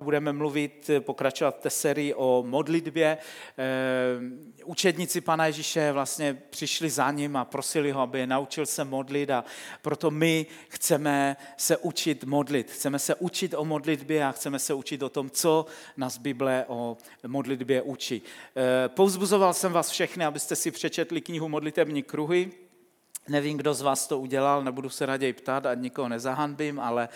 Budeme mluvit, pokračovat té sérii o modlitbě. Eh, učedníci Pana Ježíše vlastně přišli za ním a prosili ho, aby je naučil se modlit a proto my chceme se učit modlit. Chceme se učit o modlitbě a chceme se učit o tom, co nás Bible o modlitbě učí. Eh, Pouzbuzoval jsem vás všechny, abyste si přečetli knihu Modlitební kruhy, Nevím, kdo z vás to udělal, nebudu se raději ptát, a nikoho nezahanbím, ale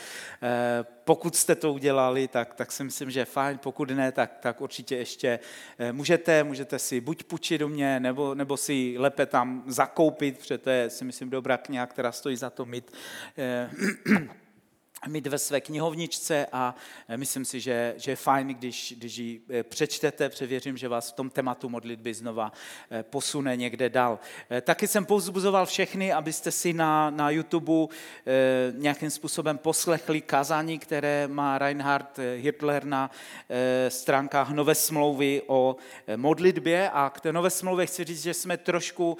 eh, pokud jste to udělali, tak, tak si myslím, že je fajn. Pokud ne, tak, tak určitě ještě eh, můžete, můžete si buď půjčit do mě, nebo, nebo si lépe tam zakoupit, protože to je, si myslím, dobrá kniha, která stojí za to mít. Mít ve své knihovničce a eh, myslím si, že, že je fajn, když, když ji eh, přečtete, převěřím, že vás v tom tématu modlitby znova eh, posune někde dál. Taky jsem pouzbuzoval všechny, abyste si na, na YouTube nějakým způsobem poslechli kazání, které má Reinhard Hitler na stránkách Nové smlouvy o modlitbě a k té Nové smlouvě chci říct, že jsme trošku,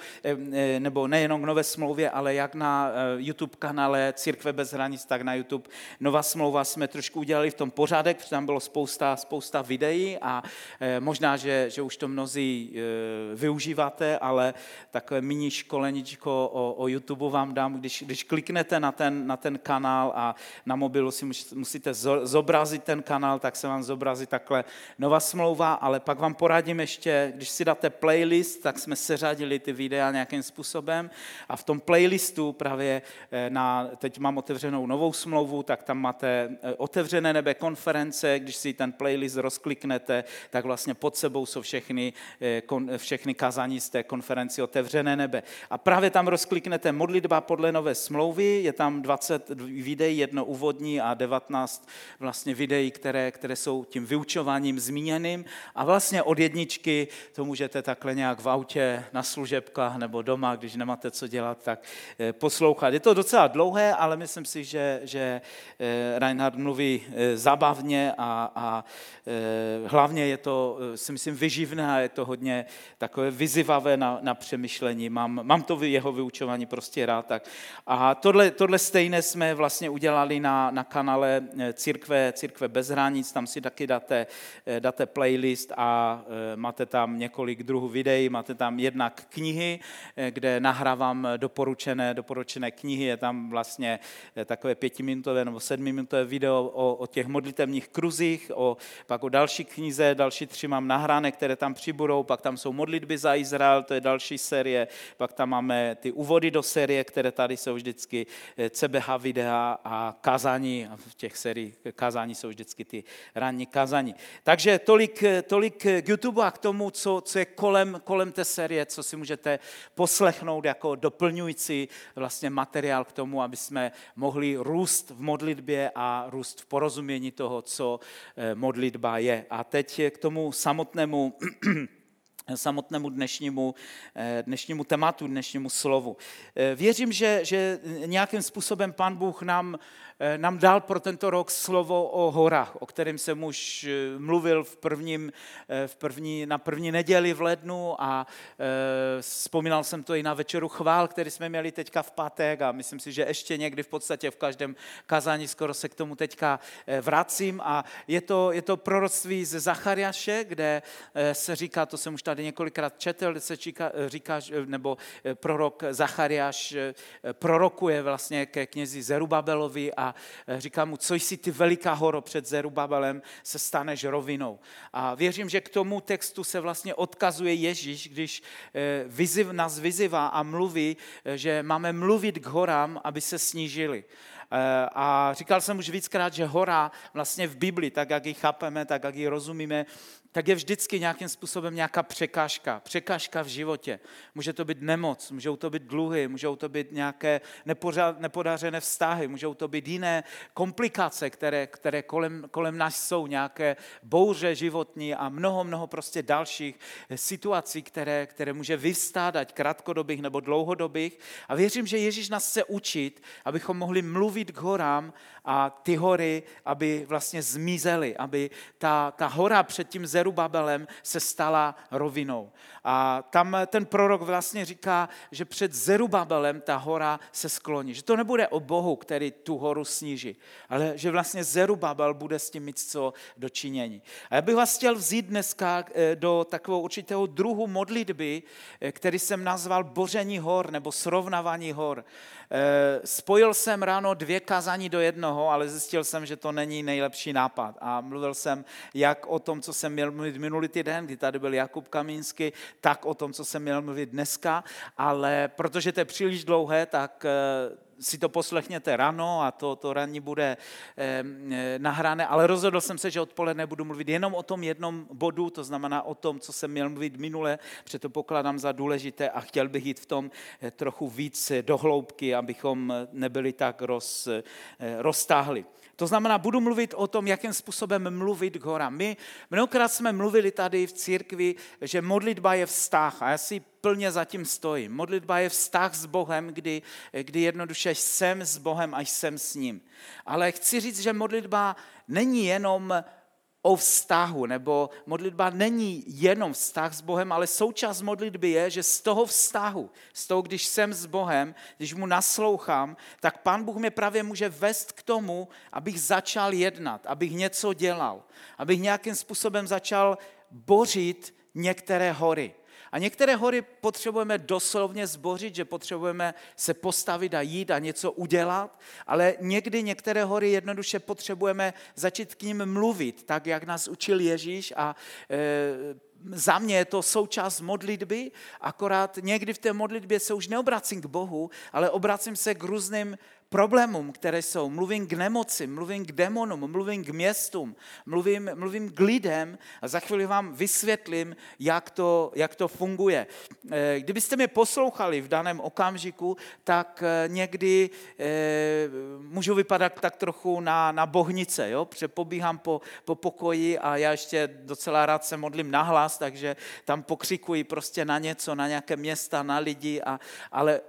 nebo nejenom k Nové smlouvě, ale jak na YouTube kanále Církve bez hranic, tak na YouTube Nová smlouva jsme trošku udělali v tom pořádek, protože tam bylo spousta, spousta videí a eh, možná, že, že už to mnozí eh, využíváte, ale takové mini školeničko o, o YouTube vám dám, když, když kliknete na ten, na ten kanál a na mobilu si musíte zobrazit ten kanál, tak se vám zobrazí takhle nová smlouva, ale pak vám poradím ještě, když si dáte playlist, tak jsme seřadili ty videa nějakým způsobem a v tom playlistu právě eh, na, teď mám otevřenou novou smlouvu, tak tam máte eh, otevřené nebe konference, když si ten playlist rozkliknete, tak vlastně pod sebou jsou všechny, eh, všechny kazání z té konferenci otevřené nebe. A právě tam rozkliknete modlitba podle nové smlouvy, je tam 20 videí, jedno úvodní a 19 vlastně videí, které, které jsou tím vyučováním zmíněným a vlastně od jedničky to můžete takhle nějak v autě, na služebkách nebo doma, když nemáte co dělat, tak eh, poslouchat. Je to docela dlouhé, ale myslím si, že, že Reinhard mluví eh, zabavně a, a eh, hlavně je to, si myslím, vyživné a je to hodně takové vyzivavé na, na přemýšlení. Mám, mám to jeho vyučování prostě rád. Tak. A tohle, tohle stejné jsme vlastně udělali na, na kanále Církve, Církve bez hranic, tam si taky dáte, dáte playlist a máte tam několik druhů videí, máte tam jednak knihy, kde nahrávám doporučené, doporučené knihy, je tam vlastně takové pětiminutové nebo sedmiminutové video o, o těch modlitevních kruzích, o, pak o další knize, další tři mám nahrané, které tam přibudou, pak tam jsou modlitby za Izrael, to je další série, pak tam máme ty úvody do série, které tady jsou vždycky eh, CBH videa a kazání, a v těch sériích kazání jsou vždycky ty ranní kazání. Takže tolik, tolik k YouTube a k tomu, co, co je kolem, kolem té série, co si můžete poslechnout jako doplňující vlastně materiál k tomu, aby jsme mohli růst v modlitbě a růst v porozumění toho, co eh, modlitba je. A teď k tomu samotnému samotnému dnešnímu, eh, dnešnímu tématu, dnešnímu slovu. Eh, věřím, že, že nějakým způsobem Pan Bůh nám nám dal pro tento rok slovo o horách, o kterém jsem už eh, mluvil v prvním, eh, v první, na první neděli v lednu a vzpomínal jsem to i na večeru chvál, který jsme měli teďka v pátek a myslím si, že ještě někdy v podstatě v každém kazání skoro se k tomu teďka vracím a je to, je to proroctví ze Zachariaše, kde se říká, to jsem už tady několikrát četl, kde se říká, říká nebo prorok Zachariáš prorokuje vlastně ke knězi Zerubabelovi a a e, říká mu, co jsi ty veliká horo před Zerubabelem, se staneš rovinou. A věřím, že k tomu textu se vlastně odkazuje Ježíš, když e, vyziv, nás vyzývá a mluví, e, že máme mluvit k horám, aby se snížili. A říkal jsem už víckrát, že hora vlastně v Bibli, tak jak ji chápeme, tak jak ji rozumíme, tak je vždycky nějakým způsobem nějaká překážka. Překážka v životě. Může to být nemoc, můžou to být dluhy, můžou to být nějaké nepodařené vztahy, můžou to být jiné komplikace, které, které kolem, kolem nás jsou, nějaké bouře životní a mnoho, mnoho prostě dalších situací, které, které může vyvstát, ať krátkodobých nebo dlouhodobých. A věřím, že Ježíš nás chce učit, abychom mohli mluvit mluvit k horám a ty hory, aby vlastně zmizely, aby ta, ta hora před tím Zerubabelem se stala rovinou. A tam ten prorok vlastně říká, že před Zerubabelem ta hora se skloní. Že to nebude o Bohu, který tu horu sníží, ale že vlastně Zerubabel bude s tím mít co dočinění. A já bych vás chtěl vzít dneska eh, do takového určitého druhu modlitby, eh, který jsem nazval Boření hor nebo srovnávání hor. Eh, spojil jsem ráno dvě kazání do jednoho, ale zjistil jsem, že to není nejlepší nápad. A mluvil jsem jak o tom, co jsem měl minulý týden, kdy tady byl Jakub Kamínsky, tak o tom, co jsem měl mluvit dneska, ale protože to je příliš dlouhé, tak eh, si to poslechněte ráno a to, to ranní bude eh, nahrané, ale rozhodl jsem se, že odpoledne budu mluvit jenom o tom jednom bodu, to znamená o tom, co jsem měl mluvit minule, protože to pokládám za důležité a chtěl bych jít v tom eh, trochu víc do hloubky, abychom nebyli tak roz, eh, roztáhli. To znamená, budu mluvit o tom, jakým způsobem mluvit k horám. My mnohokrát jsme mluvili tady v církvi, že modlitba je vztah a já si plně zatím stojím. Modlitba je vztah s Bohem, kdy, kdy jednoduše jsem s Bohem a jsem s ním. Ale chci říct, že modlitba není jenom o vztahu, nebo modlitba není jenom vztah s Bohem, ale součást modlitby je, že z toho vztahu, z toho, když jsem s Bohem, když mu naslouchám, tak Pán Bůh mě právě může vést k tomu, abych začal jednat, abych něco dělal, abych nějakým způsobem začal bořit některé hory. A některé hory potřebujeme doslovně zbořit, že potřebujeme se postavit a jít a něco udělat, ale někdy některé hory jednoduše potřebujeme začít k ním mluvit, tak jak nás učil Ježíš a e, za mě je to součást modlitby, akorát někdy v té modlitbě se už neobracím k Bohu, ale obracím se k různým problémům, které jsou. Mluvím k nemoci, mluvím k demonům, mluvím k městům, mluvím, mluvím k lidem a za chvíli vám vysvětlím, jak to, jak to funguje. Eh, kdybyste mě poslouchali v daném okamžiku, tak eh, někdy eh, můžu vypadat tak trochu na, na bohnice, jo? protože pobíhám po, po pokoji a já ještě docela rád se modlím nahlas, takže tam pokřikuji prostě na něco, na nějaké města, na lidi, a, ale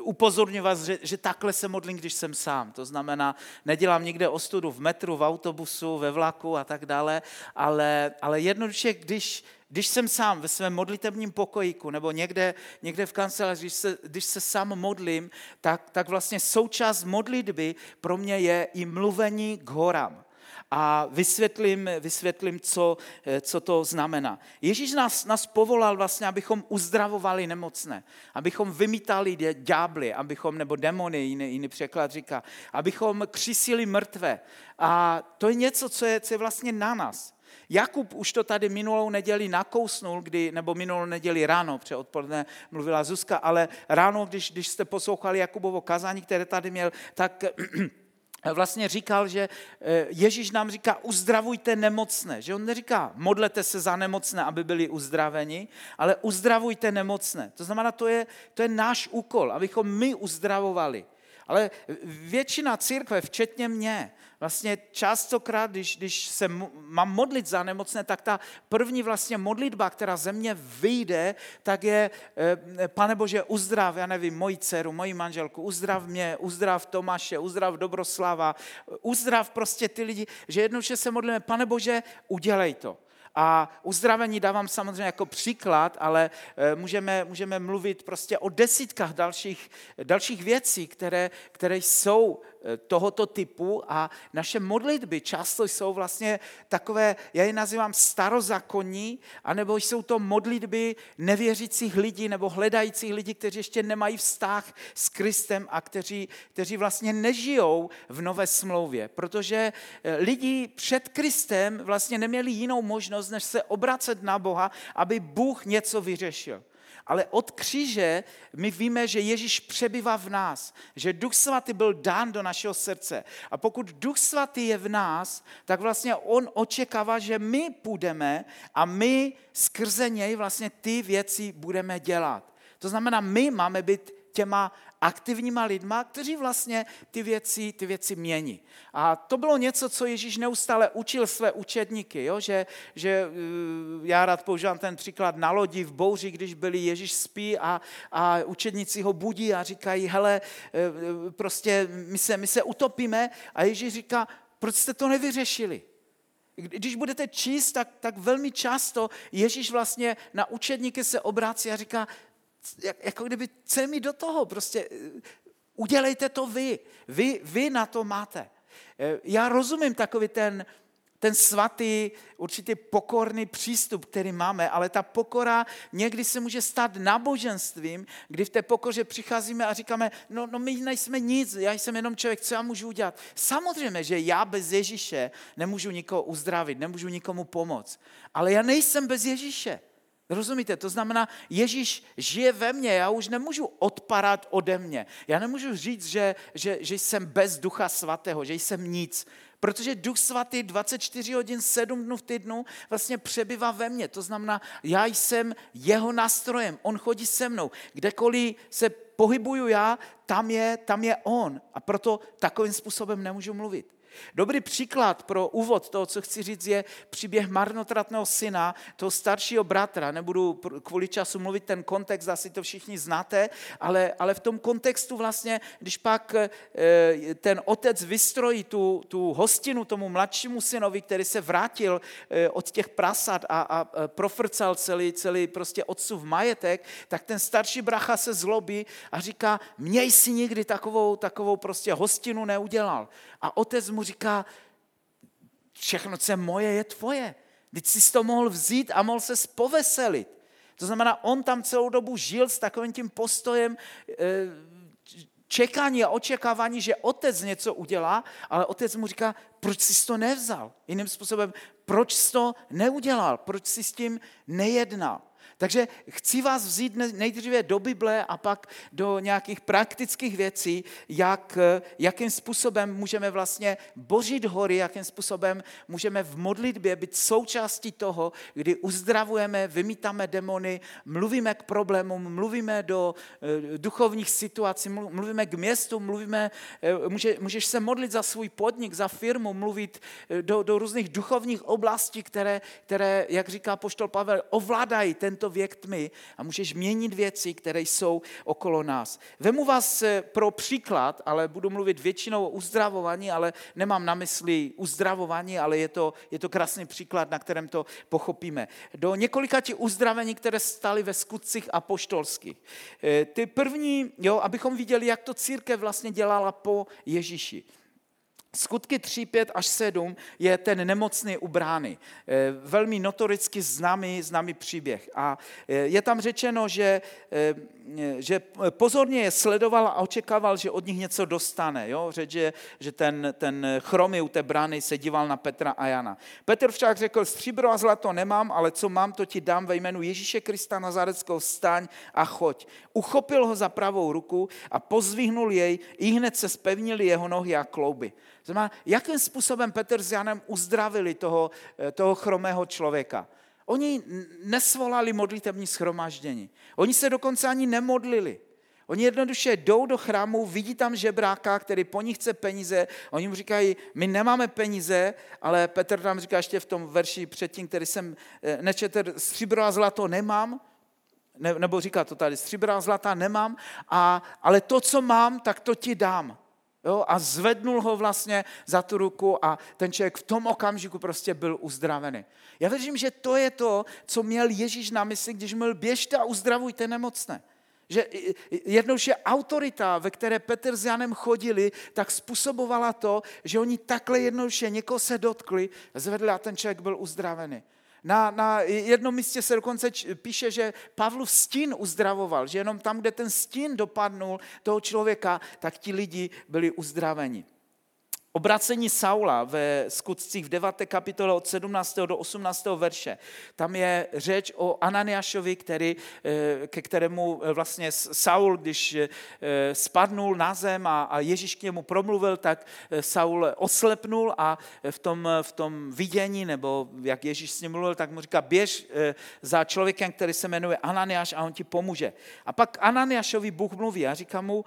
upozorňuji vás, že, že takhle se modlím, když jsem sám. To znamená, nedělám nikde ostudu v metru, v autobusu, ve vlaku a tak dále, ale, ale jednoduše, když, když jsem sám ve svém modlitebním pokojíku nebo někde, někde v kanceláři, když se, když se sám modlím, tak, tak vlastně součást modlitby pro mě je i mluvení k horám a vysvětlím, vysvětlím co, co to znamená. Ježíš nás, nás povolal vlastně, abychom uzdravovali nemocné, abychom vymítali ďábly, abychom, nebo demony, jiný, jiný překlad říká, abychom křisili mrtvé. A to je něco, co je, co je vlastně na nás. Jakub už to tady minulou neděli nakousnul, kdy, nebo minulou neděli ráno, protože odpoledne mluvila Zuzka, ale ráno, když, když jste poslouchali Jakubovo kazání, které tady měl, tak vlastně říkal, že eh, Ježíš nám říká, uzdravujte nemocné. Že on neříká, modlete se za nemocné, aby byli uzdraveni, ale uzdravujte nemocné. To znamená, to je, to je náš úkol, abychom my uzdravovali. Ale většina církve, včetně mě, vlastně častokrát, když, když se mám modlit za nemocné, tak ta první vlastně modlitba, která ze mě vyjde, tak je, eh, pane Bože, uzdrav, já nevím, moji dceru, moji manželku, uzdrav mě, uzdrav Tomáše, uzdrav Dobroslava, uzdrav prostě ty lidi, že jednoduše se modlíme, pane Bože, udělej to. A uzdravení dávám samozřejmě jako příklad, ale eh, můžeme, můžeme mluvit prostě o desítkách dalších, dalších věcí, které, které jsou tohoto typu a naše modlitby často jsou vlastně takové, já je nazývám starozakonní, anebo jsou to modlitby nevěřících lidí nebo hledajících lidí, kteří ještě nemají vztah s Kristem a kteří, kteří vlastně nežijou v nové smlouvě, protože eh, lidi před Kristem vlastně neměli jinou možnost, než se obracet na Boha, aby Bůh něco vyřešil. Ale od kříže my víme, že Ježíš přebývá v nás, že Duch Svatý byl dán do našeho srdce. A pokud Duch Svatý je v nás, tak vlastně on očekává, že my půjdeme a my skrze něj vlastně ty věci budeme dělat. To znamená, my máme být těma aktivníma lidma, kteří vlastně ty věci, ty věci mění. A to bylo něco, co Ježíš neustále učil své učedníky, jo? Že, že eh, já rád používám ten příklad na lodi v bouři, když byli Ježíš spí a, a učedníci ho budí a říkají, hele, eh, prostě my se, my se utopíme a Ježíš říká, proč jste to nevyřešili? Když budete číst, tak, tak velmi často Ježíš vlastně na učedníky se obrácí a říká, jako kdyby chce mi do toho, prostě eh, udělejte to vy. Vy, vy na to máte. Eh, já rozumím takový ten, ten svatý, určitě pokorný přístup, který máme, ale ta pokora někdy se může stát náboženstvím, kdy v té pokoře přicházíme a říkáme, no, no my nejsme nic, já jsem jenom člověk, co já můžu udělat? Samozřejmě, že já bez Ježíše nemůžu nikoho uzdravit, nemůžu nikomu pomoct, ale já nejsem bez Ježíše. Rozumíte? To znamená, Ježíš žije ve mně, já už nemůžu odparat ode mě. Já nemůžu říct, že, že, že jsem bez ducha svatého, že jsem nic. Protože duch svatý 24 hodin, 7 dnů v týdnu vlastně přebyvá ve mně. To znamená, já jsem jeho nástrojem, on chodí se mnou. Kdekoliv se pohybuju já, tam je, tam je on. A proto takovým způsobem nemůžu mluvit. Dobrý příklad pro úvod toho, co chci říct, je příběh marnotratného syna, toho staršího bratra. Nebudu kvůli času mluvit ten kontext, asi to všichni znáte, ale, ale v tom kontextu vlastně, když pak eh, ten otec vystrojí tu, tu hostinu tomu mladšímu synovi, který se vrátil eh, od těch prasat a, a profrcal celý, celý prostě otcův majetek, tak ten starší bracha se zlobí a říká, měj si nikdy takovou, takovou prostě hostinu neudělal. A otec mu říká, všechno, co je moje, je tvoje. Teď jsi to mohl vzít a mohl se poveselit. To znamená, on tam celou dobu žil s takovým tím postojem eh, čekání a očekávání, že otec něco udělá, ale otec mu říká, proč jsi to nevzal? Jiným způsobem, proč jsi to neudělal? Proč jsi s tím nejednal? Takže chci vás vzít nejdříve do Bible a pak do nějakých praktických věcí, jak, jakým způsobem můžeme vlastně bořit hory, jakým způsobem můžeme v modlitbě být součástí toho, kdy uzdravujeme, vymítáme demony, mluvíme k problémům, mluvíme do eh, duchovních situací, mluvíme k městu, mluvíme, eh, může, můžeš se modlit za svůj podnik, za firmu, mluvit eh, do, do různých duchovních oblastí, které, které, jak říká poštol Pavel, ovládají tento věk tmy a můžeš měnit věci, které jsou okolo nás. Vemu vás eh, pro příklad, ale budu mluvit většinou o uzdravování, ale nemám na mysli uzdravování, ale je to, je to krásný příklad, na kterém to pochopíme. Do několika těch uzdravení, které staly ve skutcích apoštolských. Eh, ty první, jo, abychom viděli, jak to církev vlastně dělala po Ježíši. Skutky 3, 5 až 7 je ten nemocný u brány. Eh, velmi notoricky známý, známý příběh. A eh, je tam řečeno, že, eh, že pozorně je sledoval a očekával, že od nich něco dostane. Jo? Řeč je, že ten, ten chromy u té brány se díval na Petra a Jana. Petr však řekl, stříbro a zlato nemám, ale co mám, to ti dám ve jménu Ježíše Krista Nazareckého, staň a choď. Uchopil ho za pravou ruku a pozvihnul jej, i hned se spevnili jeho nohy a klouby. Znamená, jakým způsobem Petr s Janem uzdravili toho, eh, toho chromého člověka. Oni nesvolali modlitební schromáždění. Oni se dokonce ani nemodlili. Oni jednoduše jdou do chrámu, vidí tam žebráka, který po nich chce peníze. Oni mu říkají, my nemáme peníze, ale Petr tam říká ještě v tom verši předtím, který jsem eh, nečetl, stříbro a zlato nemám, ne, nebo říká to tady, stříbra a zlata nemám, a, ale to, co mám, tak to ti dám. Jo, a zvednul ho vlastně za tu ruku a ten člověk v tom okamžiku prostě byl uzdravený. Já věřím, že to je to, co měl Ježíš na mysli, když měl běžte a uzdravujte nemocné. Že jednoduše autorita, ve které Petr s Janem chodili, tak způsobovala to, že oni takhle jednoduše někoho se dotkli, zvedli a ten člověk byl uzdravený. Na, na jednom místě se dokonce píše, že Pavlov stín uzdravoval, že jenom tam, kde ten stín dopadnul toho člověka, tak ti lidi byli uzdraveni. Obracení Saula ve skutcích v 9. kapitole od 17. do 18. verše. Tam je řeč o Ananiášovi, který, eh, ke kterému eh, vlastně Saul, když eh, spadnul na zem a, Ježíš k němu promluvil, tak Saul oslepnul a v tom, v tom vidění, nebo jak Ježíš s ním mluvil, tak mu říká, běž za člověkem, který se jmenuje Ananiáš a on ti pomůže. A pak Ananiášovi Bůh mluví a říká mu,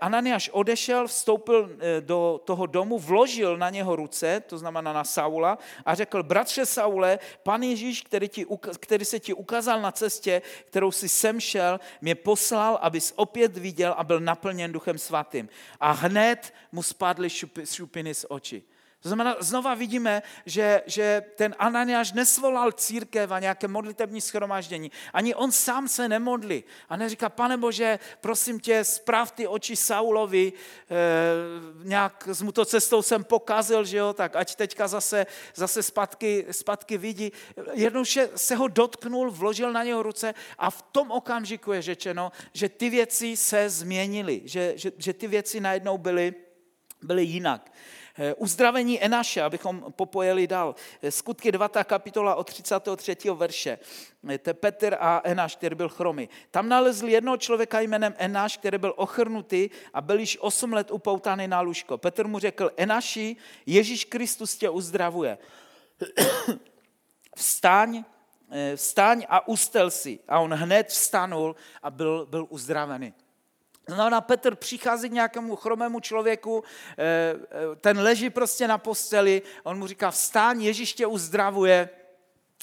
Ananiáš odešel, vstoupil do toho domu, vložil na něho ruce, to znamená na Saula, a řekl, bratře Saule, pan Ježíš, který, ti, který se ti ukázal na cestě, kterou si sem šel, mě poslal, abys opět viděl a byl naplněn duchem svatým. A hned mu spadly šupiny z očí. To znamená, znova vidíme, že, že ten Ananiáš nesvolal církev a nějaké modlitební schromáždění. Ani on sám se nemodlí. A neříká, pane Bože, prosím tě, zpráv ty oči Saulovi, eh, nějak s mu to cestou jsem pokazil, že jo, tak ať teďka zase, zase zpátky, zpátky vidí. Jednoduše se ho dotknul, vložil na něho ruce a v tom okamžiku je řečeno, že ty věci se změnily, že, že, že ty věci najednou byly, byly jinak. Eh, uzdravení Enaše, abychom popojeli dál. Eh, skutky 2. kapitola od 33. verše. Eh, to je Petr a Enáš, který byl chromy. Tam nalezli jednoho člověka jménem Enáš, který byl ochrnutý a byl již 8 let upoutaný na lůžko. Petr mu řekl, Enaši, Ježíš Kristus tě uzdravuje. Vstaň, vstaň a ustel si. A on hned vstanul a byl, byl uzdravený. Znamená, Petr přichází k nějakému chromému člověku, eh, eh, ten leží prostě na posteli, on mu říká, vstáň, Ježíš tě uzdravuje.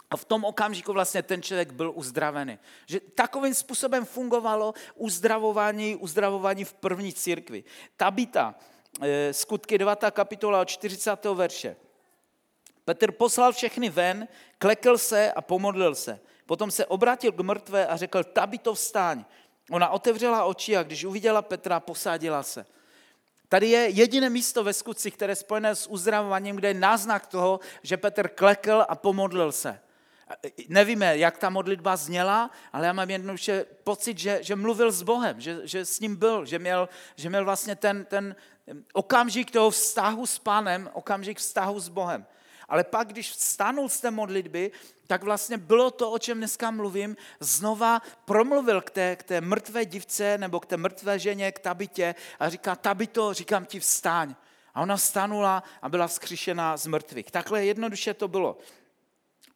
A v tom okamžiku vlastně ten člověk byl uzdravený. Že takovým způsobem fungovalo uzdravování, uzdravování v první církvi. Tabita, eh, skutky 9. kapitola od 40. verše. Petr poslal všechny ven, klekl se a pomodlil se. Potom se obrátil k mrtvé a řekl, Tabito vstáň. Ona otevřela oči a když uviděla Petra, posádila se. Tady je jediné místo ve skutci, které je spojené s uzdravováním, kde je náznak toho, že Petr klekl a pomodlil se. Nevíme, jak ta modlitba zněla, ale já mám jednoduše pocit, že, že mluvil s Bohem, že, že s ním byl, že měl, že měl vlastně ten, ten okamžik toho vztahu s pánem, okamžik vztahu s Bohem. Ale pak, když vstanul z té modlitby, tak vlastně bylo to, o čem dneska mluvím, znova promluvil k té, k té mrtvé divce nebo k té mrtvé ženě, k Tabitě a říká, Tabito, říkám ti vstáň. A ona vstanula a byla vzkříšená z mrtvých. Takhle jednoduše to bylo.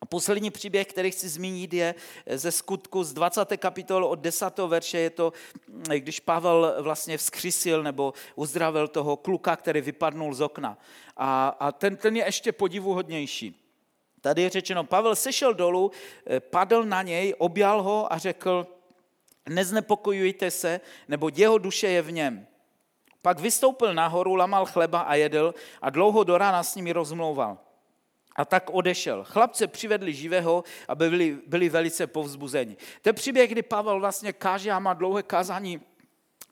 A poslední příběh, který chci zmínit, je ze skutku z 20. kapitoly od 10. verše. Je to, když Pavel vlastně vzkřísil nebo uzdravil toho kluka, který vypadnul z okna. A, a ten, ten je ještě podivuhodnější. Tady je řečeno, Pavel sešel dolů, eh, padl na něj, objal ho a řekl, neznepokojujte se, nebo jeho duše je v něm. Pak vystoupil nahoru, lamal chleba a jedl a dlouho do rána s nimi rozmlouval. A tak odešel. Chlapce přivedli živého a byli, byli velice povzbuzeni. Je příběh, kdy Pavel vlastně káže a má dlouhé kázání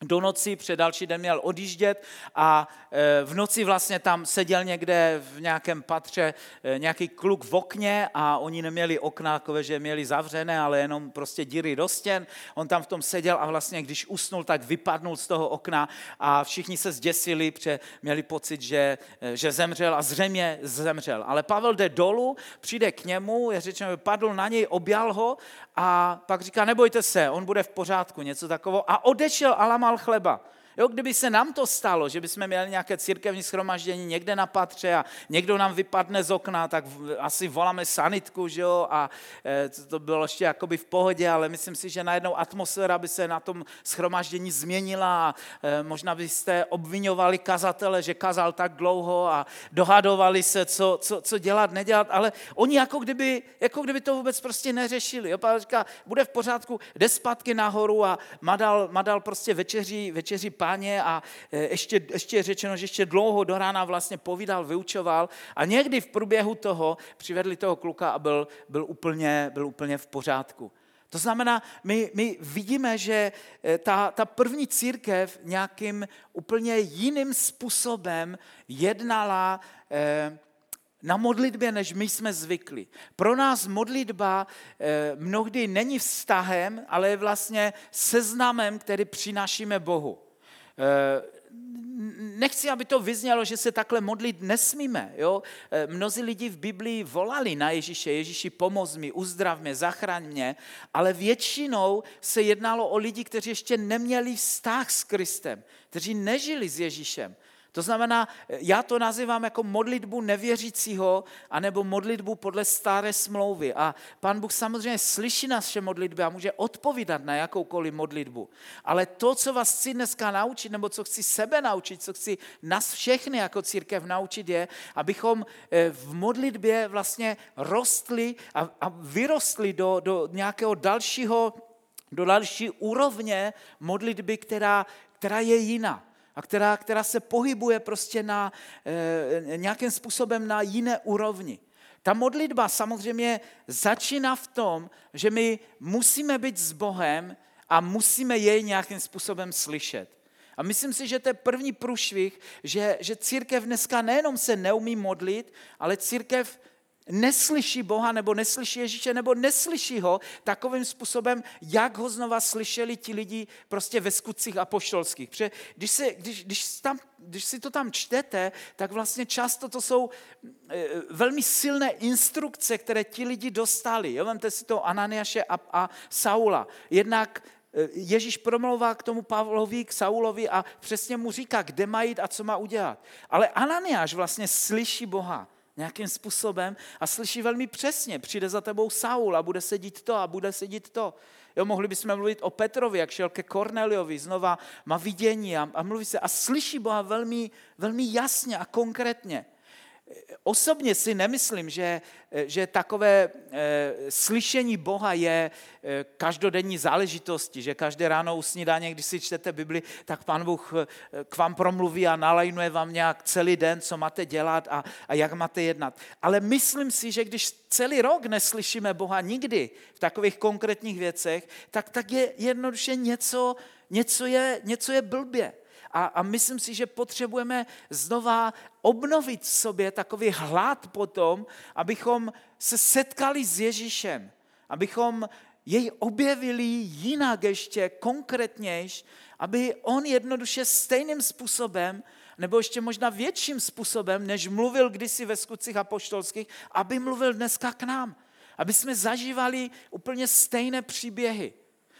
do noci, před další den měl odjíždět a e, v noci vlastně tam seděl někde v nějakém patře e, nějaký kluk v okně a oni neměli okna, takové, že měli zavřené, ale jenom prostě díry do stěn. On tam v tom seděl a vlastně, když usnul, tak vypadnul z toho okna a všichni se zděsili, protože měli pocit, že, e, že zemřel a zřejmě zemřel. Ale Pavel jde dolů, přijde k němu, je řečeno, padl na něj, objal ho a pak říká, nebojte se, on bude v pořádku, něco takového. A odešel a lamal chleba. Jo, kdyby se nám to stalo, že bychom měli nějaké církevní schromaždění někde na patře a někdo nám vypadne z okna, tak asi voláme sanitku, že jo, a e, to bylo ještě jakoby v pohodě, ale myslím si, že najednou atmosféra by se na tom schromaždění změnila a e, možná byste obvinovali kazatele, že kazal tak dlouho a dohadovali se, co, co, co dělat, nedělat, ale oni jako kdyby, jako kdyby to vůbec prostě neřešili. Jo, říká, bude v pořádku, jde zpátky nahoru a madal, madal prostě večeří, večeří pán páně a e, ještě, ještě je řečeno, že ještě dlouho do rána vlastně povídal, vyučoval a někdy v průběhu toho přivedli toho kluka a byl, byl, úplně, byl úplně v pořádku. To znamená, my, my vidíme, že e, ta, ta první církev nějakým úplně jiným způsobem jednala eh, na modlitbě, než my jsme zvykli. Pro nás modlitba mnohdy není vztahem, ale je vlastně seznamem, který přinášíme Bohu. Eh, nechci, aby to vyznělo, že se takhle modlit nesmíme. Jo? E, mnozí lidi v Biblii volali na Ježíše, Ježíši pomoz mi, uzdrav mě, zachraň mě, ale většinou se jednalo o lidi, kteří ještě neměli vztah s Kristem, kteří nežili s Ježíšem. To znamená, já to nazývám jako modlitbu nevěřícího, anebo modlitbu podle staré smlouvy. A pan Bůh samozřejmě slyší naše modlitby a může odpovídat na jakoukoliv modlitbu. Ale to, co vás chci dneska naučit, nebo co chci sebe naučit, co chci nás všechny jako církev naučit, je, abychom eh, v modlitbě vlastně rostli a, a vyrostli do, do nějakého dalšího, do další úrovně modlitby, která, která je jiná a která, která se pohybuje prostě na, e, nějakým způsobem na jiné úrovni. Ta modlitba samozřejmě začíná v tom, že my musíme být s Bohem a musíme jej nějakým způsobem slyšet. A myslím si, že to je první průšvih, že, že církev dneska nejenom se neumí modlit, ale církev neslyší Boha, nebo neslyší Ježíše, nebo neslyší ho takovým způsobem, jak ho znova slyšeli ti lidi prostě ve skutcích apoštolských. Protože když, se, když, když, tam, když si to tam čtete, tak vlastně často to jsou e, velmi silné instrukce, které ti lidi dostali. Jo, vemte si to Ananiaše a, a Saula. Jednak e, Ježíš promlouvá k tomu Pavlovi, k Saulovi a přesně mu říká, kde má jít a co má udělat. Ale Ananiáš vlastně slyší Boha nějakým způsobem a slyší velmi přesně, přijde za tebou Saul a bude sedít to a bude sedít to. Jo, mohli bychom mluvit o Petrovi, jak šel ke Korneliovi, znova má vidění a, a mluví se a slyší Boha velmi, velmi jasně a konkrétně. Osobně si nemyslím, že, že takové e, slyšení Boha je e, každodenní záležitosti, že každé ráno u snídaně, když si čtete Bibli, tak Pán Bůh e, k vám promluví a nalajnuje vám nějak celý den, co máte dělat a, a jak máte jednat. Ale myslím si, že když celý rok neslyšíme Boha nikdy v takových konkrétních věcech, tak, tak je jednoduše něco, něco je, něco je blbě. A, a myslím si, že potřebujeme znova obnovit v sobě takový hlad potom, abychom se setkali s Ježíšem, abychom jej objevili jinak ještě, konkrétnějš, aby on jednoduše stejným způsobem, nebo ještě možná větším způsobem, než mluvil kdysi ve skutcích apoštolských, aby mluvil dneska k nám. Aby jsme zažívali úplně stejné příběhy.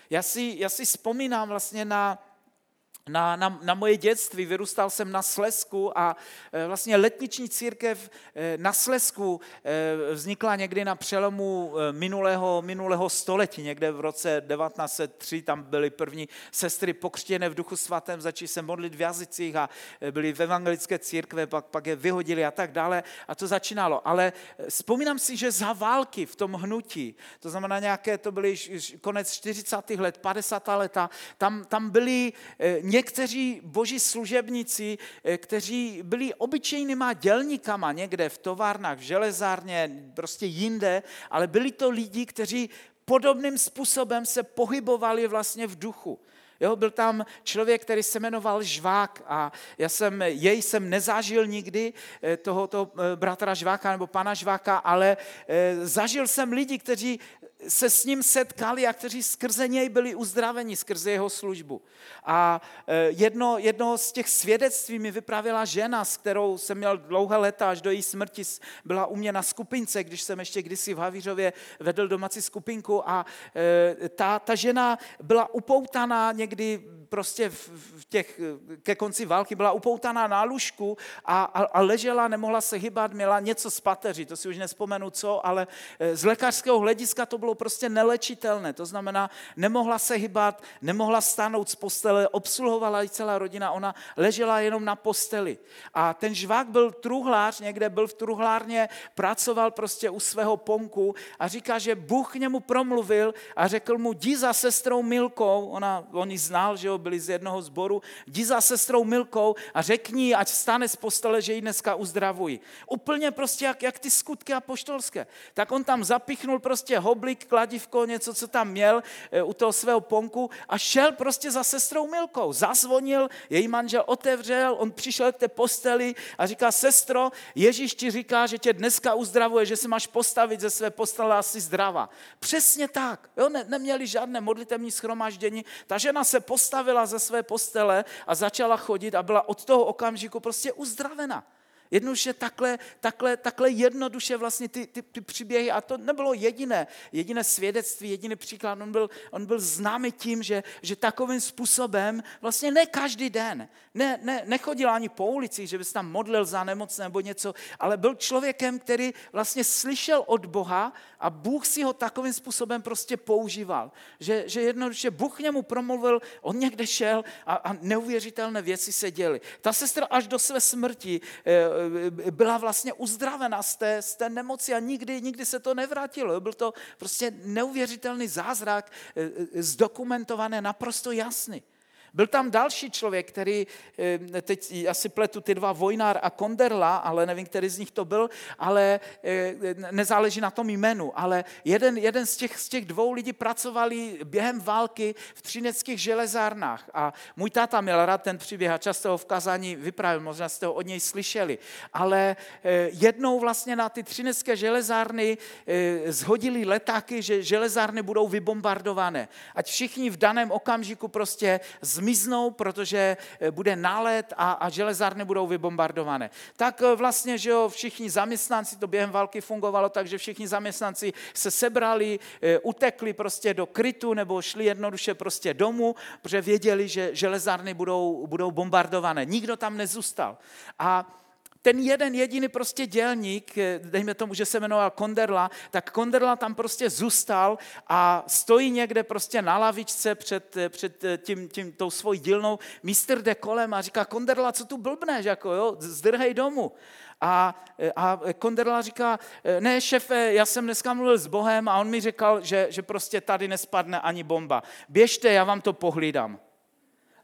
Já si, já si vzpomínám vlastně na, na, na, na moje dětství. Vyrůstal jsem na Slesku a e, vlastně letniční církev e, na Slesku e, vznikla někdy na přelomu minulého, minulého století, někde v roce 1903, tam byly první sestry pokřtěné v duchu svatém, začali se modlit v jazycích a byly v evangelické církve, pak, pak je vyhodili a tak dále a to začínalo. Ale vzpomínám si, že za války v tom hnutí, to znamená nějaké, to byly konec 40. let, 50. leta, tam, tam byly někteří boží služebníci, eh, kteří byli obyčejnýma dělníkama někde v továrnách, v železárně, prostě jinde, ale byli to lidi, kteří podobným způsobem se pohybovali vlastně v duchu. Jo, byl tam člověk, který se jmenoval Žvák a já jsem, jej jsem nezažil nikdy, eh, tohoto eh, bratra Žváka nebo pana Žváka, ale zažil jsem lidi, kteří se s ním setkali a kteří skrze něj byli uzdraveni, skrze jeho službu. A e, jedno, jedno z těch svědectví mi vyprávěla žena, s kterou jsem měl dlouhé leta, až do její smrti byla u mě na skupince, když jsem ještě kdysi v Havířově vedl domácí skupinku a e, ta, ta žena byla upoutaná někdy prostě v těch, ke konci války byla upoutaná na lůžku a, a, a ležela, nemohla se hybat, měla něco z pateří, to si už nespomenu co, ale e, z lékařského hlediska to bylo prostě nelečitelné. To znamená, nemohla se hybat, nemohla stáhnout z postele, obsluhovala ji celá rodina, ona ležela jenom na posteli. A ten žvák byl truhlář, někde byl v truhlárně, pracoval prostě u svého ponku a říká, že Bůh k němu promluvil a řekl mu, jdi za sestrou Milkou, ona, on ji znal, že jo, byli z jednoho sboru, jdi za sestrou Milkou a řekni, ať stane z postele, že ji dneska uzdravují. Úplně prostě jak, jak ty skutky apoštolské. Tak on tam zapichnul prostě hoblik, kladivko, něco, co tam měl eh, u toho svého ponku a šel prostě za sestrou Milkou. Zazvonil, její manžel otevřel, on přišel k té posteli a říká, sestro, Ježíš ti říká, že tě dneska uzdravuje, že se máš postavit ze své postele a jsi zdravá. Přesně tak. Jo? Ne, neměli žádné modlitevní schromáždění. Ta žena se postavila postavila ze své postele a začala chodit a byla od toho okamžiku prostě uzdravena. Jednoduše takhle, takhle, takhle jednoduše vlastně ty, ty, ty příběhy, a to nebylo jediné, jediné svědectví, jediný příklad, on byl, on byl známý tím, že, že takovým způsobem, vlastně ne každý den, ne, ne, nechodil ani po ulici, že by se tam modlil za nemocné nebo něco, ale byl člověkem, který vlastně slyšel od Boha a Bůh si ho takovým způsobem prostě používal. Že, že jednoduše Bůh němu promluvil, on někde šel a, a neuvěřitelné věci se děly. Ta sestra až do své smrti eh, byla vlastně uzdravena z té, z té nemoci a nikdy, nikdy se to nevrátilo. Byl to prostě neuvěřitelný zázrak, eh, eh, zdokumentované, naprosto jasný. Byl tam další člověk, který, eh, teď asi pletu ty dva, Vojnár a Konderla, ale nevím, který z nich to byl, ale eh, nezáleží na tom jménu, ale jeden, jeden z, těch, z těch dvou lidí pracovali během války v třineckých železárnách a můj táta měl rád ten příběh a často ho v kazání vypravil, možná jste ho od něj slyšeli, ale eh, jednou vlastně na ty třinecké železárny zhodili letáky, že železárny budou vybombardované. Ať všichni v daném okamžiku prostě z zmiznou, protože eh, bude nálet a, a železárny budou vybombardované. Tak eh, vlastně, že jo, všichni zaměstnanci, to během války fungovalo tak, že všichni zaměstnanci se sebrali, eh, utekli prostě do krytu nebo šli jednoduše prostě domů, protože věděli, že železárny budou, budou bombardované. Nikdo tam nezůstal. A ten jeden jediný prostě dělník, eh, dejme tomu, že se jmenoval Konderla, tak Konderla tam prostě zůstal a stojí někde prostě na lavičce před, eh, před eh, tím, tím, tou svojí dílnou mistr jde kolem a říká, Konderla, co tu blbneš, jako jo, zdrhej domů. A, a Konderla říká, ne šefe, já jsem dneska mluvil s Bohem a on mi říkal, že, že prostě tady nespadne ani bomba. Běžte, já vám to pohlídám.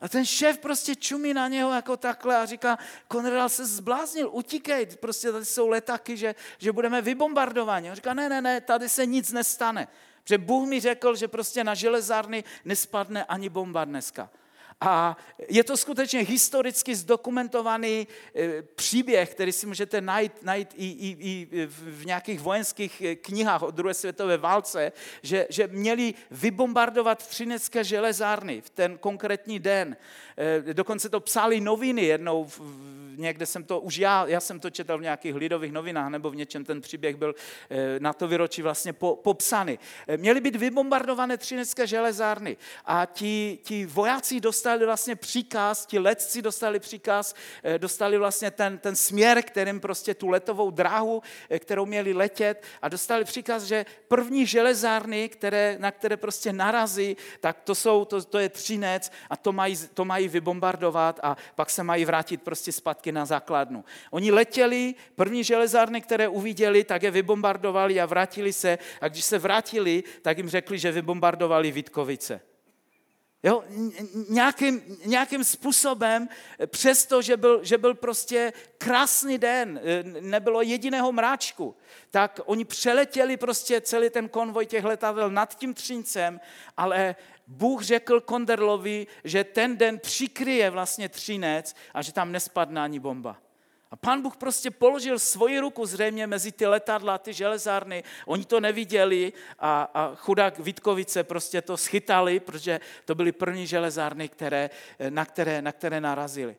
A ten šéf prostě čumí na něho jako takhle a říká, Konrad se zbláznil, utíkej, prostě tady jsou letaky, že, že budeme vybombardovaní. On říká, ne, ne, ne, tady se nic nestane. Protože Bůh mi řekl, že prostě na železárny nespadne ani bomba dneska. A je to skutečně historicky zdokumentovaný eh, příběh, který si můžete najít, najít i, i, i v nějakých vojenských eh, knihách o druhé světové válce, že, že měli vybombardovat třinecké železárny v ten konkrétní den. Eh, dokonce to psali noviny jednou, někde jsem to, už já, já jsem to četl v nějakých lidových novinách, nebo v něčem ten příběh byl na to výročí vlastně popsaný. Měly být vybombardované třinecké železárny a ti, ti vojáci dostali vlastně příkaz, ti letci dostali příkaz, eh, dostali vlastně ten, ten směr, kterým prostě tu letovou dráhu, eh, kterou měli letět a dostali příkaz, že první železárny, které, na které prostě narazí, tak to, jsou, to, to je Třinec a to mají, to mají vybombardovat a pak se mají vrátit prostě zpátky na základnu. Oni letěli, první železárny, které uviděli, tak je vybombardovali a vrátili se a když se vrátili, tak jim řekli, že vybombardovali Vítkovice. Jo, nějakým, nějakým způsobem, přesto, že byl, že byl prostě krásný den, e, nebylo jediného mráčku, tak oni přeletěli prostě celý ten konvoj těch letadel nad tím Třincem, ale Bůh řekl Konderlovi, že ten den přikryje vlastně Třinec a že tam nespadne ani bomba. A pán Bůh prostě položil svoji ruku zřejmě mezi ty letadla, ty železárny. Oni to neviděli a, a chudák Vítkovice prostě to schytali, protože to byly první železárny, které, na, které, na které narazili.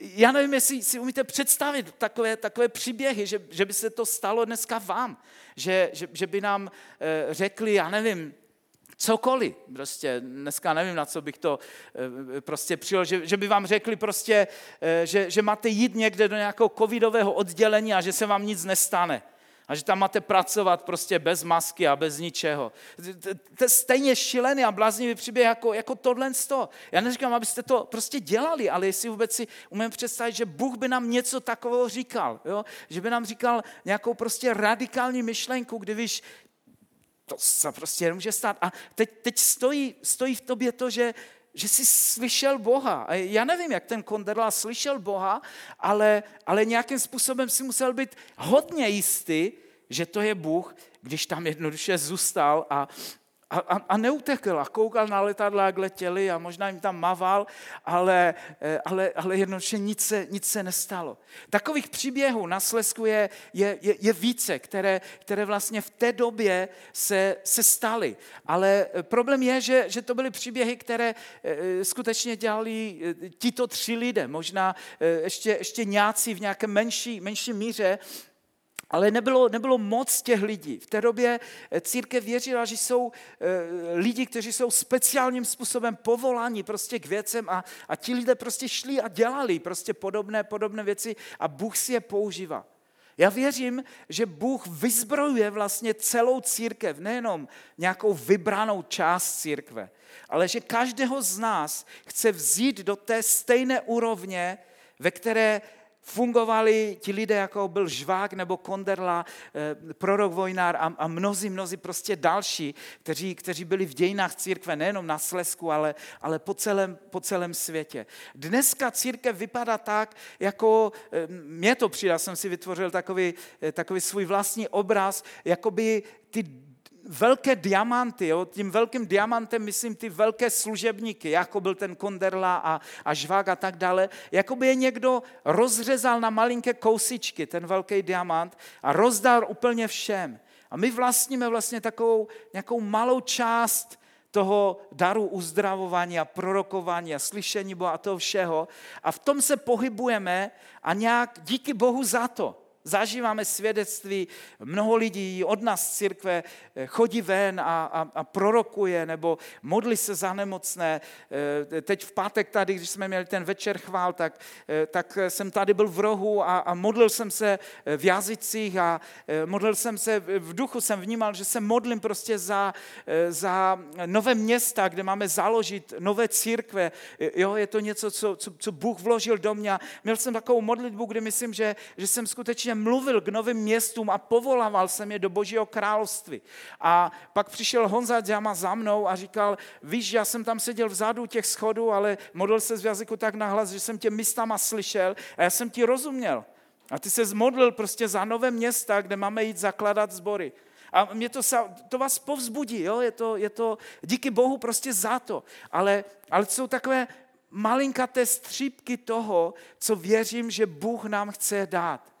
Já nevím, jestli si umíte představit takové, takové příběhy, že, že by se to stalo dneska vám. Že, že, že by nám eh, řekli, já nevím, cokoliv. Prostě dneska nevím, na co bych to eh, prostě přijel, že, že by vám řekli prostě, eh, že, že máte jít někde do nějakého covidového oddělení a že se vám nic nestane. A že tam máte pracovat prostě bez masky a bez ničeho. To je stejně šílený a bláznivý příběh jako, jako tohle sto. Já neříkám, abyste to prostě dělali, ale jestli vůbec si umím představit, že Bůh by nám něco takového říkal. Jo? Že by nám říkal nějakou prostě radikální myšlenku, kdy víš, to se prostě nemůže stát. A teď, teď stojí, stojí v tobě to, že, že jsi slyšel Boha. A já nevím, jak ten Konderla slyšel Boha, ale, ale nějakým způsobem si musel být hodně jistý, že to je Bůh, když tam jednoduše zůstal a, A, a, a neutekl a koukal na letadla, jak letěli a možná jim tam maval, ale, eh, ale, ale jednoduše nic se, nic se nestalo. Takových příběhů na Slesku je, je, je, je více, které, které vlastně v té době se, se staly. Ale eh, problém je, že, že to byly příběhy, které eh, skutečně dělali tito tři lidé, možná ještě, ještě nějací v nějaké menší, menší míře, ale nebylo, nebylo moc těch lidí. V té době eh, církev věřila, že jsou e, lidi, kteří jsou speciálním způsobem povoláni prostě k věcem a, a ti lidé prostě šli a dělali prostě podobné, podobné věci a Bůh si je používá. Já věřím, že Bůh vyzbrojuje vlastně celou církev, nejenom nějakou vybranou část církve, ale že každého z nás chce vzít do té stejné úrovně, ve které fungovali ti lidé, jako byl Žvák nebo Konderla, eh, prorok Vojnár a, a mnozí, mnozí prostě další, kteří, kteří byli v dějinách církve nejenom na Slesku, ale, ale po, celém, po celém světě. Dneska církev vypadá tak, jako, eh, mě to přijde, jsem si vytvořil takový, eh, takový svůj vlastní obraz, jako by ty velké diamanty, jo, tím velkým diamantem myslím ty velké služebníky, jako byl ten Konderla a, a Žvák a tak dále, jako by je někdo rozřezal na malinké kousičky, ten velký diamant a rozdal úplně všem. A my vlastníme vlastně takovou nějakou malou část toho daru uzdravování a prorokování a slyšení Boha a toho všeho. A v tom se pohybujeme a nějak díky Bohu za to. Zažíváme svědectví, mnoho lidí od nás z církve eh, chodí ven a, a, a prorokuje nebo modlí se za nemocné. Eh, teď v pátek tady, když jsme měli ten večer chvál, tak, eh, tak jsem tady byl v rohu a, a modlil jsem se v jazycích a modlil jsem se, v duchu jsem vnímal, že se modlím prostě za, za nové města, kde máme založit nové církve. Jo, je to něco, co, co, co Bůh vložil do mě. Měl jsem takovou modlitbu, kdy myslím, že, že jsem skutečně mluvil k novým městům a povolával jsem je do Božího království. A pak přišel Honza Džama za mnou a říkal, víš, já jsem tam seděl vzadu těch schodů, ale modlil se z jazyku tak nahlas, že jsem tě místama slyšel a já jsem ti rozuměl. A ty se zmodlil prostě za nové města, kde máme jít zakladat sbory. A mě to, to vás povzbudí, jo? Je, to, je to díky Bohu prostě za to. Ale, ale jsou takové malinkaté střípky toho, co věřím, že Bůh nám chce dát.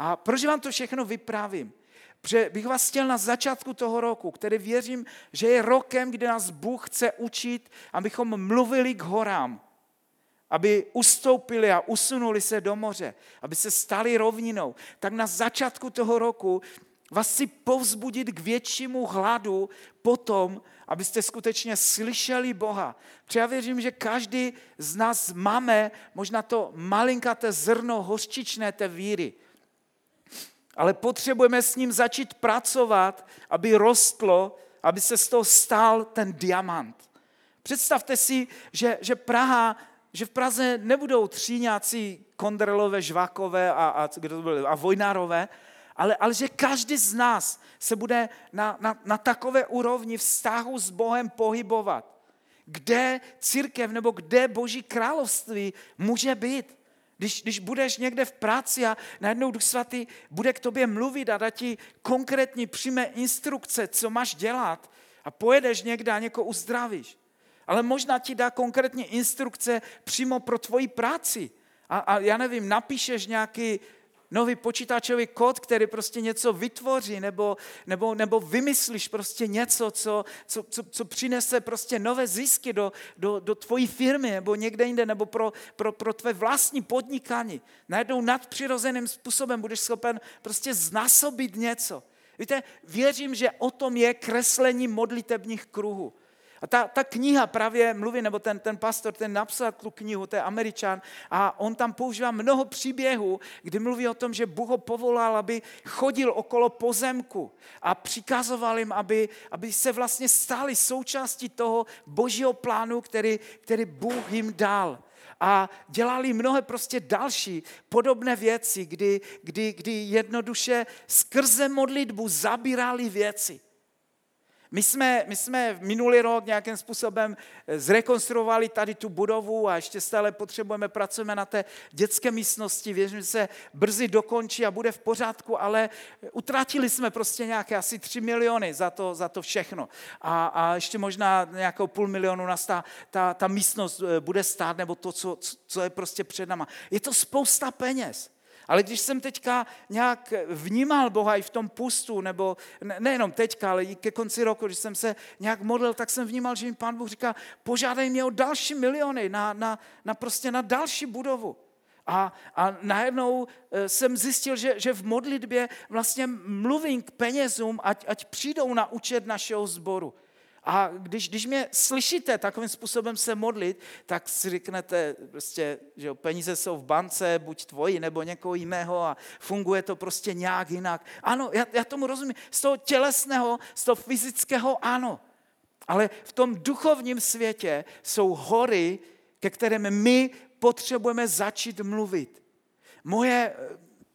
A proč vám to všechno vyprávím? Protože bych vás chtěl na začátku toho roku, který věřím, že je rokem, kdy nás Bůh chce učit, abychom mluvili k horám, aby ustoupili a usunuli se do moře, aby se stali rovninou. Tak na začátku toho roku vás chci povzbudit k většímu hladu potom, abyste skutečně slyšeli Boha. Protože já věřím, že každý z nás máme možná to malinkaté zrno hořčičné té víry ale potřebujeme s ním začít pracovat, aby rostlo, aby se z toho stal ten diamant. Představte si, že, že Praha, že v Praze nebudou tříňáci Konderlové, Žvakové a, a, kdo to byli, a Vojnárové, ale, ale že každý z nás se bude na, na, na takové úrovni vztahu s Bohem pohybovat. Kde církev nebo kde Boží království může být. Když, když budeš někde v práci a najednou Duch Svatý bude k tobě mluvit a dá ti konkrétní přímé instrukce, co máš dělat a pojedeš někde a někoho uzdravíš. Ale možná ti dá konkrétní instrukce přímo pro tvoji práci. A, a já nevím, napíšeš nějaký nový počítačový kód, který prostě něco vytvoří, nebo, nebo, nebo vymyslíš prostě něco, co, co, co, co přinese prostě nové zisky do, do, do tvojí firmy, nebo někde jinde, nebo pro, pro, pro tvé vlastní podnikání. Najednou nadpřirozeným způsobem budeš schopen prostě znásobit něco. Víte, věřím, že o tom je kreslení modlitebních kruhů. A ta, ta kniha právě mluví, nebo ten, ten pastor, ten napsal tu knihu, to je američan, a on tam používá mnoho příběhů, kdy mluví o tom, že Bůh ho povolal, aby chodil okolo pozemku a přikazoval jim, aby, aby se vlastně stali součástí toho božího plánu, který, který Bůh jim dal a dělali mnohé prostě další podobné věci, kdy, kdy, kdy jednoduše skrze modlitbu zabírali věci. My jsme, my jsme minulý rok nějakým způsobem eh, zrekonstruovali tady tu budovu a ještě stále potřebujeme, pracujeme na té dětské místnosti, věřím, že se brzy dokončí a bude v pořádku, ale utratili jsme prostě nějaké asi 3 miliony za to, za to všechno. A, a ještě možná nějakou půl milionu nás ta, ta, ta místnost eh, bude stát, nebo to, co, co je prostě před náma. Je to spousta peněz. Ale když jsem teďka nějak vnímal Boha i v tom pustu, nebo nejenom teďka, ale i ke konci roku, když jsem se nějak modlil, tak jsem vnímal, že mi pán Bůh říká, požádej mě o další miliony na, na, na prostě na další budovu. A, a najednou eh, jsem zjistil, že, že v modlitbě vlastně mluvím k penězům, ať, ať přijdou na účet našeho sboru. A když, když mě slyšíte takovým způsobem se modlit, tak si řeknete, prostě, že jo, peníze jsou v bance, buď tvoji nebo někoho jiného a funguje to prostě nějak jinak. Ano, já, já tomu rozumím. Z toho tělesného, z toho fyzického ano. Ale v tom duchovním světě jsou hory, ke kterým my potřebujeme začít mluvit. Moje,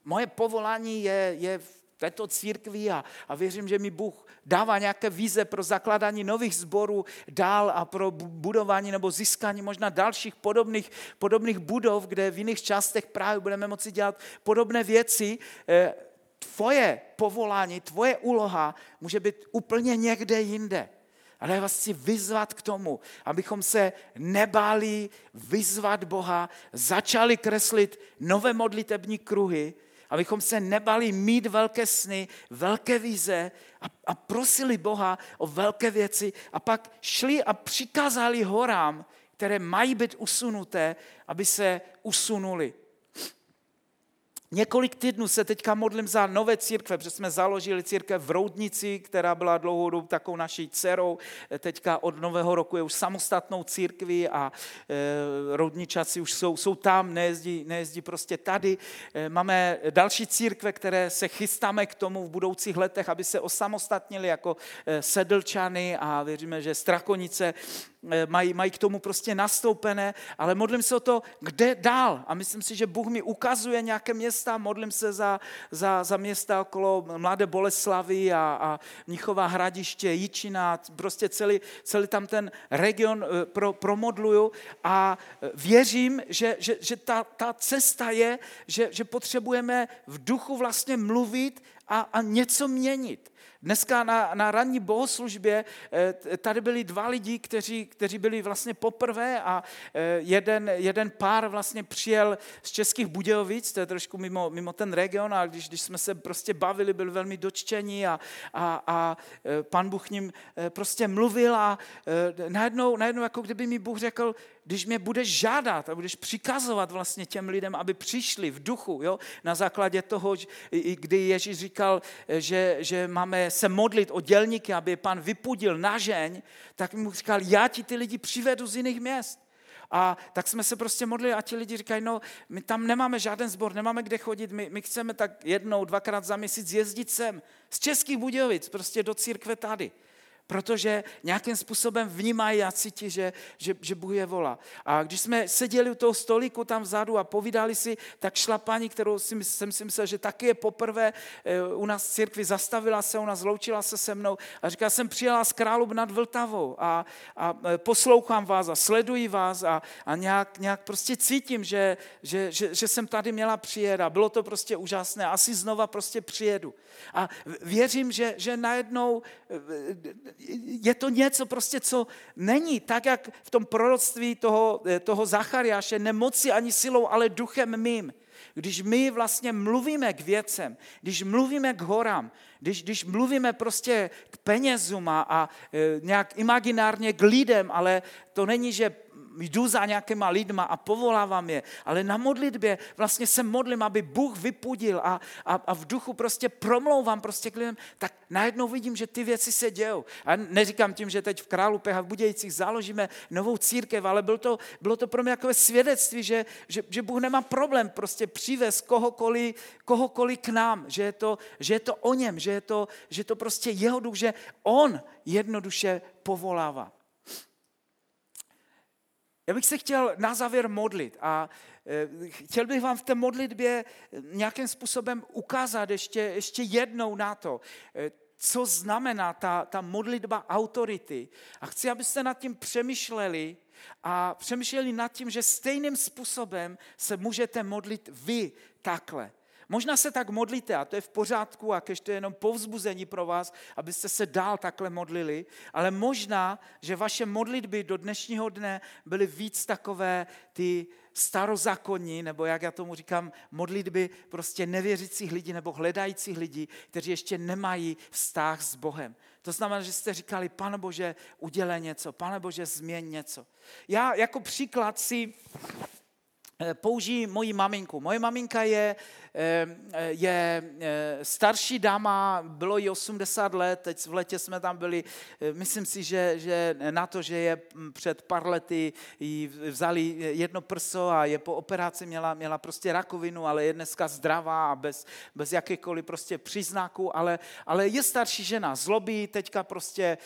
moje povolání je, je této církvi a, a věřím, že mi Bůh dává nějaké vize pro zakládání nových sborů dál a pro budování nebo získání možná dalších podobných, podobných budov, kde v jiných částech právě budeme moci dělat podobné věci. Eh, tvoje povolání, tvoje úloha může být úplně někde jinde. Ale já vás chci vyzvat k tomu, abychom se nebáli vyzvat Boha, začali kreslit nové modlitební kruhy, abychom se nebali mít velké sny, velké vize a, a prosili Boha o velké věci a pak šli a přikázali horám, které mají být usunuté, aby se usunuli. Několik týdnů se teďka modlím za nové církve, protože jsme založili církev v Roudnici, která byla dlouhou dobu takovou naší dcerou. Teďka od nového roku je už samostatnou církví a e, roudničaci už jsou, jsou tam, nejezdí, nejezdí prostě tady. E, máme další církve, které se chystáme k tomu v budoucích letech, aby se osamostatnili jako e, sedlčany a věříme, že Strakonice Eh, mají, mají k tomu prostě nastoupené, ale modlím se o to, kde dál. A myslím si, že Bůh mi ukazuje nějaké města, modlím se za, za, za města okolo Mladé Boleslavy a, a Mnichová hradiště, Jičina, prostě celý, celý tam ten region eh, pro, promodluju a eh, věřím, že, že, že ta, ta cesta je, že, že potřebujeme v duchu vlastně mluvit a, a něco měnit. Dneska na, na ranní bohoslužbě eh, tady byli dva lidi, kteří, kteří byli vlastně poprvé a eh, jeden, jeden pár vlastně přijel z Českých Budějovic, to je trošku mimo, mimo ten region, a když, když jsme se prostě bavili, byli velmi dočtení a, a, a eh, pan Bůh ním prostě mluvil a najednou, najednou jako kdyby mi Bůh řekl, když mě budeš žádat a budeš přikazovat vlastně těm lidem, aby přišli v duchu, jo? na základě toho, kdy Ježíš říkal, že, že máme se modlit o dělníky, aby je pan vypudil na žeň, tak mu říkal, já ti ty lidi přivedu z jiných měst. A tak jsme se prostě modlili a ti lidi říkají, no my tam nemáme žádný sbor, nemáme kde chodit, my, my chceme tak jednou, dvakrát za měsíc jezdit sem z Českých Budějovic, prostě do církve tady protože nějakým způsobem vnímají a cítí, že, že, že Bůh je volá. A když jsme seděli u toho stolíku tam vzadu a povídali si, tak šla paní, kterou si, jsem si myslel, že taky je poprvé eh, u nás v církvi, zastavila se u nás, zloučila se se mnou a říká, jsem přijela z Králub nad Vltavou a, a eh, poslouchám vás a sleduji vás a, a nějak, nějak prostě cítím, že, že, že, že jsem tady měla přijet a bylo to prostě úžasné. Asi znova prostě přijedu. A věřím, že, že najednou eh, je to něco prostě, co není tak, jak v tom proroctví toho, toho Zachariáše, nemoci ani silou, ale duchem mým. Když my vlastně mluvíme k věcem, když mluvíme k horám, když, když mluvíme prostě k penězům a, a e, nějak imaginárně k lidem, ale to není, že jdu za nějakýma lidma a povolávám je, ale na modlitbě vlastně se modlím, aby Bůh vypudil a, a, a v duchu prostě promlouvám prostě k lidem, tak najednou vidím, že ty věci se dějou. A neříkám tím, že teď v Králupech a v Budějcích založíme novou církev, ale bylo to, bylo to pro mě takové svědectví, že, že, že Bůh nemá problém prostě přivez kohokoliv, kohokoliv k nám, že je, to, že je to o něm, že je to, že je to prostě jeho duch, že on jednoduše povolává. Já bych se chtěl na závěr modlit a eh, chtěl bych vám v té modlitbě nějakým způsobem ukázat ještě, ještě jednou na to. Eh, co znamená ta, ta modlitba autority. A chci, abyste nad tím přemýšleli a přemýšleli nad tím, že stejným způsobem se můžete modlit vy takhle. Možná se tak modlíte a to je v pořádku a když to je jenom povzbuzení pro vás, abyste se dál takhle modlili, ale možná, že vaše modlitby do dnešního dne byly víc takové ty starozákonní, nebo jak já tomu říkám, modlitby prostě nevěřících lidí nebo hledajících lidí, kteří ještě nemají vztah s Bohem. To znamená, že jste říkali, pane Bože, udělej něco, pane Bože, změň něco. Já jako příklad si eh, použiji moji maminku. Moje maminka je je eh, starší dáma, bylo jí 80 let, teď v letě jsme tam byli, eh, myslím si, že, že na to, že je hm, před pár lety jí vzali jedno prso a je po operaci, měla, měla prostě rakovinu, ale je dneska zdravá a bez, bez jakýchkoliv prostě příznaků, ale, ale je starší žena, zlobí teďka prostě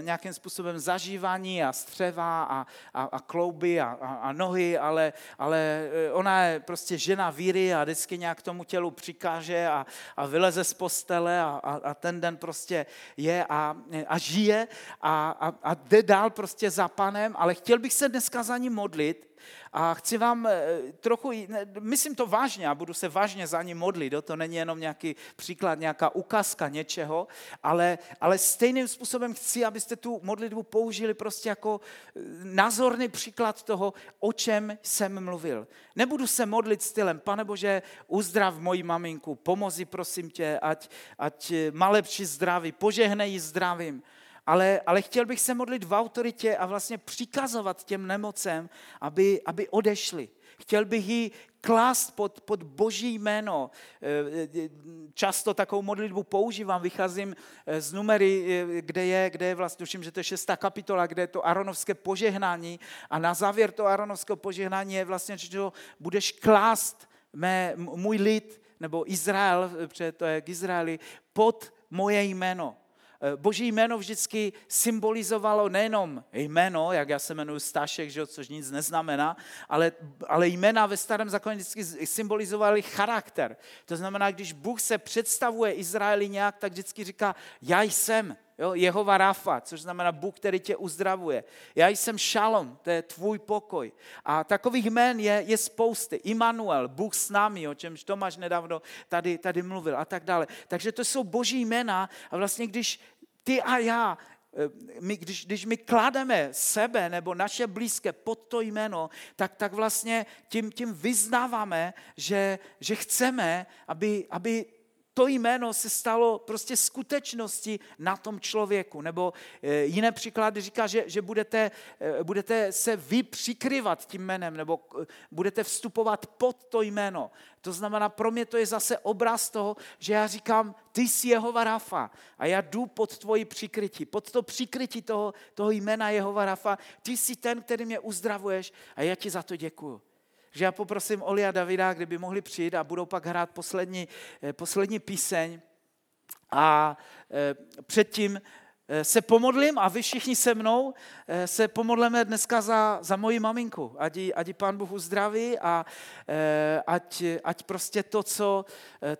nějakým způsobem zažívání a střeva a, a, a klouby a, a, a nohy, ale, ale ona je prostě žena víry a vždycky nějak tomu tomu tělu přikáže a, a vyleze z postele a, a, a ten den prostě je a, a žije a, a, a jde dál prostě za panem, ale chtěl bych se dneska za ní modlit, a chci vám eh, trochu, myslím to vážně a budu se vážně za ní modlit, to není jenom nějaký příklad, nějaká ukázka něčeho, ale, ale stejným způsobem chci, abyste tu modlitbu použili prostě jako eh, názorný příklad toho, o čem jsem mluvil. Nebudu se modlit stylem, pane Bože, uzdrav moji maminku, pomozi prosím tě, ať, ať má lepší zdraví, požehnej zdravím ale, ale chtěl bych se modlit v autoritě a vlastně přikazovat těm nemocem, aby, aby odešli. Chtěl bych ji klást pod, pod boží jméno. Eh, často takovou modlitbu používám, vycházím eh, z numery, eh, kde je, kde je vlastně, tuším, že to je šestá kapitola, kde je to aronovské požehnání a na závěr toho aronovského požehnání je vlastně, že budeš klást mé, můj lid, nebo Izrael, protože to je k Izraeli, pod moje jméno. Eh, boží jméno vždycky symbolizovalo nejenom jméno, jak já se jmenuji Stašek, že, což nic neznamená, ale, ale jména ve starém zákoně vždycky symbolizovaly charakter. To znamená, když Bůh se představuje Izraeli nějak, tak vždycky říká, já jsem. Jo, Jehova Rafa, což znamená Bůh, který tě uzdravuje. Já jsem Šalom, to je tvůj pokoj. A takových jmén je, je spousty. Immanuel, Bůh s námi, o čemž Tomáš nedávno tady, tady mluvil a tak dále. Takže to jsou boží jména a vlastně když ty a já eh, my, když, když my klademe sebe nebo naše blízké pod to jméno, tak, tak vlastně tím, tím vyznáváme, že, že chceme, aby, aby to jméno se stalo prostě skutečností na tom člověku. Nebo eh, jiné příklady říká, že, že budete, eh, budete se vy přikryvat tím jménem, nebo eh, budete vstupovat pod to jméno. To znamená, pro mě to je zase obraz toho, že já říkám, ty jsi Jehova Rafa a já jdu pod tvoji přikrytí, pod to přikrytí toho, toho jména Jehova Rafa. Ty jsi ten, který mě uzdravuješ a já ti za to děkuju že já poprosím Oli a Davida, kdyby mohli přijít a budou pak hrát poslední, eh, poslední píseň. A eh, předtím eh, se pomodlím a vy všichni se mnou se pomodleme dneska za, za moji maminku. Ať ji, ať ji pán Bůh uzdraví a ať, ať prostě to co,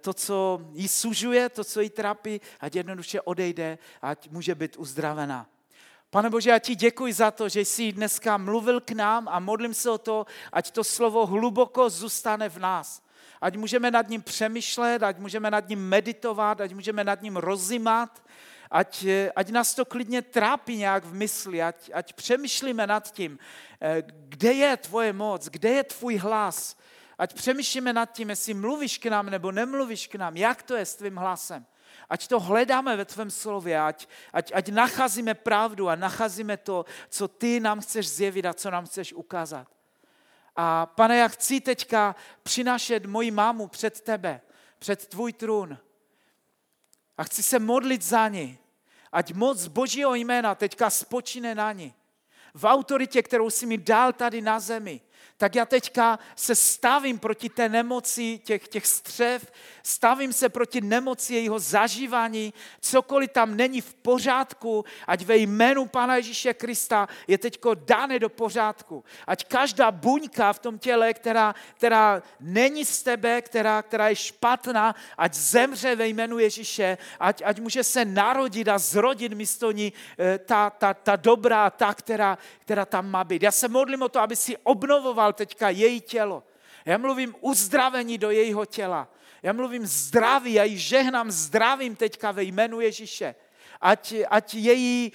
to, co jí sužuje, to, co jí trápí, ať jednoduše odejde, ať může být uzdravená. Pane Bože, já ti děkuji za to, že jsi dneska mluvil k nám a modlím se o to, ať to slovo hluboko zůstane v nás. Ať můžeme nad ním přemýšlet, ať můžeme nad ním meditovat, ať můžeme nad ním rozímat, ať, ať nás to klidně trápí nějak v mysli, ať, ať přemýšlíme nad tím, eh, kde je tvoje moc, kde je tvůj hlas, ať přemýšlíme nad tím, jestli mluvíš k nám nebo nemluvíš k nám, jak to je s tvým hlasem. Ať to hledáme ve tvém slově, ať, ať, ať nacházíme pravdu a nacházíme to, co ty nám chceš zjevit a co nám chceš ukázat. A pane, já chci teďka přinášet moji mámu před tebe, před tvůj trůn. A chci se modlit za ní. Ať moc Božího jména teďka spočine na ní. V autoritě, kterou si mi dal tady na zemi, tak já teďka se stavím proti té nemoci těch, těch střev, stavím se proti nemoci jejího zažívání, cokoliv tam není v pořádku, ať ve jménu Pána Ježíše Krista je teďko dáne do pořádku. Ať každá buňka v tom těle, která, která není z tebe, která, která je špatná, ať zemře ve jménu Ježíše, ať, ať může se narodit a zrodit místo ní eh, ta, ta, ta dobrá, ta, která, která tam má být. Já se modlím o to, aby si obnovoval teďka její tělo. Já mluvím uzdravení do jejího těla. Já mluvím zdraví, já ji žehnám zdravím teďka ve jménu Ježíše. Ať, ať její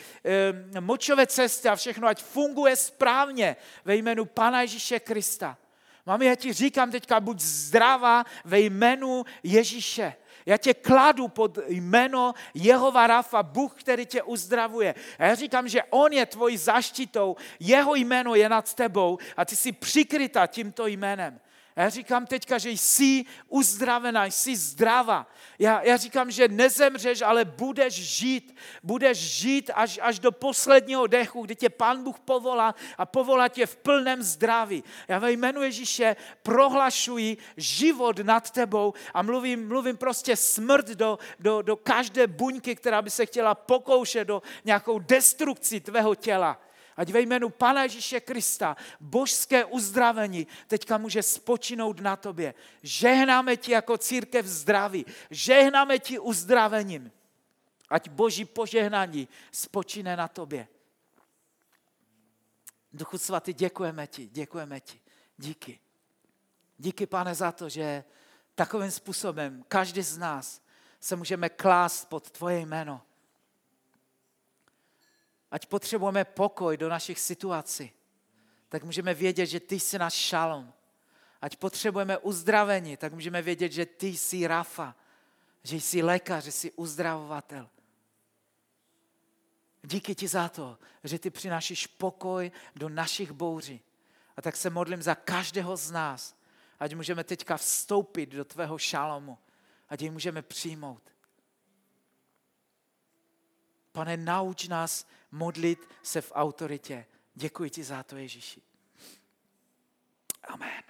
e, močové cesty a všechno, ať funguje správně ve jménu Pana Ježíše Krista. Mami, já ti říkám teďka, buď zdravá ve jménu Ježíše. Já tě kladu pod jméno Jehova Rafa, Bůh, který tě uzdravuje. A já říkám, že On je tvojí zaštitou, jeho jméno je nad tebou a ty jsi přikryta tímto jménem. Já říkám teďka, že jsi uzdravená, jsi zdravá. Já, já říkám, že nezemřeš, ale budeš žít. Budeš žít až, až do posledního dechu, kdy tě Pán Bůh povolá a povolá tě v plném zdraví. Já ve jménu Ježíše prohlašuji život nad tebou a mluvím, mluvím prostě smrt do, do, do každé buňky, která by se chtěla pokoušet do nějakou destrukci tvého těla. Ať ve jménu Pana Ježíše Krista božské uzdravení teďka může spočinout na tobě. Žehnáme ti jako církev zdraví. Žehnáme ti uzdravením. Ať boží požehnání spočine na tobě. Duchu svatý, děkujeme ti, děkujeme ti. Díky. Díky, pane, za to, že takovým způsobem každý z nás se můžeme klást pod tvoje jméno ať potřebujeme pokoj do našich situací, tak můžeme vědět, že ty jsi náš šalom. Ať potřebujeme uzdravení, tak můžeme vědět, že ty jsi Rafa, že jsi lékař, že jsi uzdravovatel. Díky ti za to, že ty přinášíš pokoj do našich bouří. A tak se modlím za každého z nás, ať můžeme teďka vstoupit do tvého šalomu, ať jej můžeme přijmout. Pane, nauč nás modlit se v autoritě. Děkuji ti za to, Ježíši. Amen.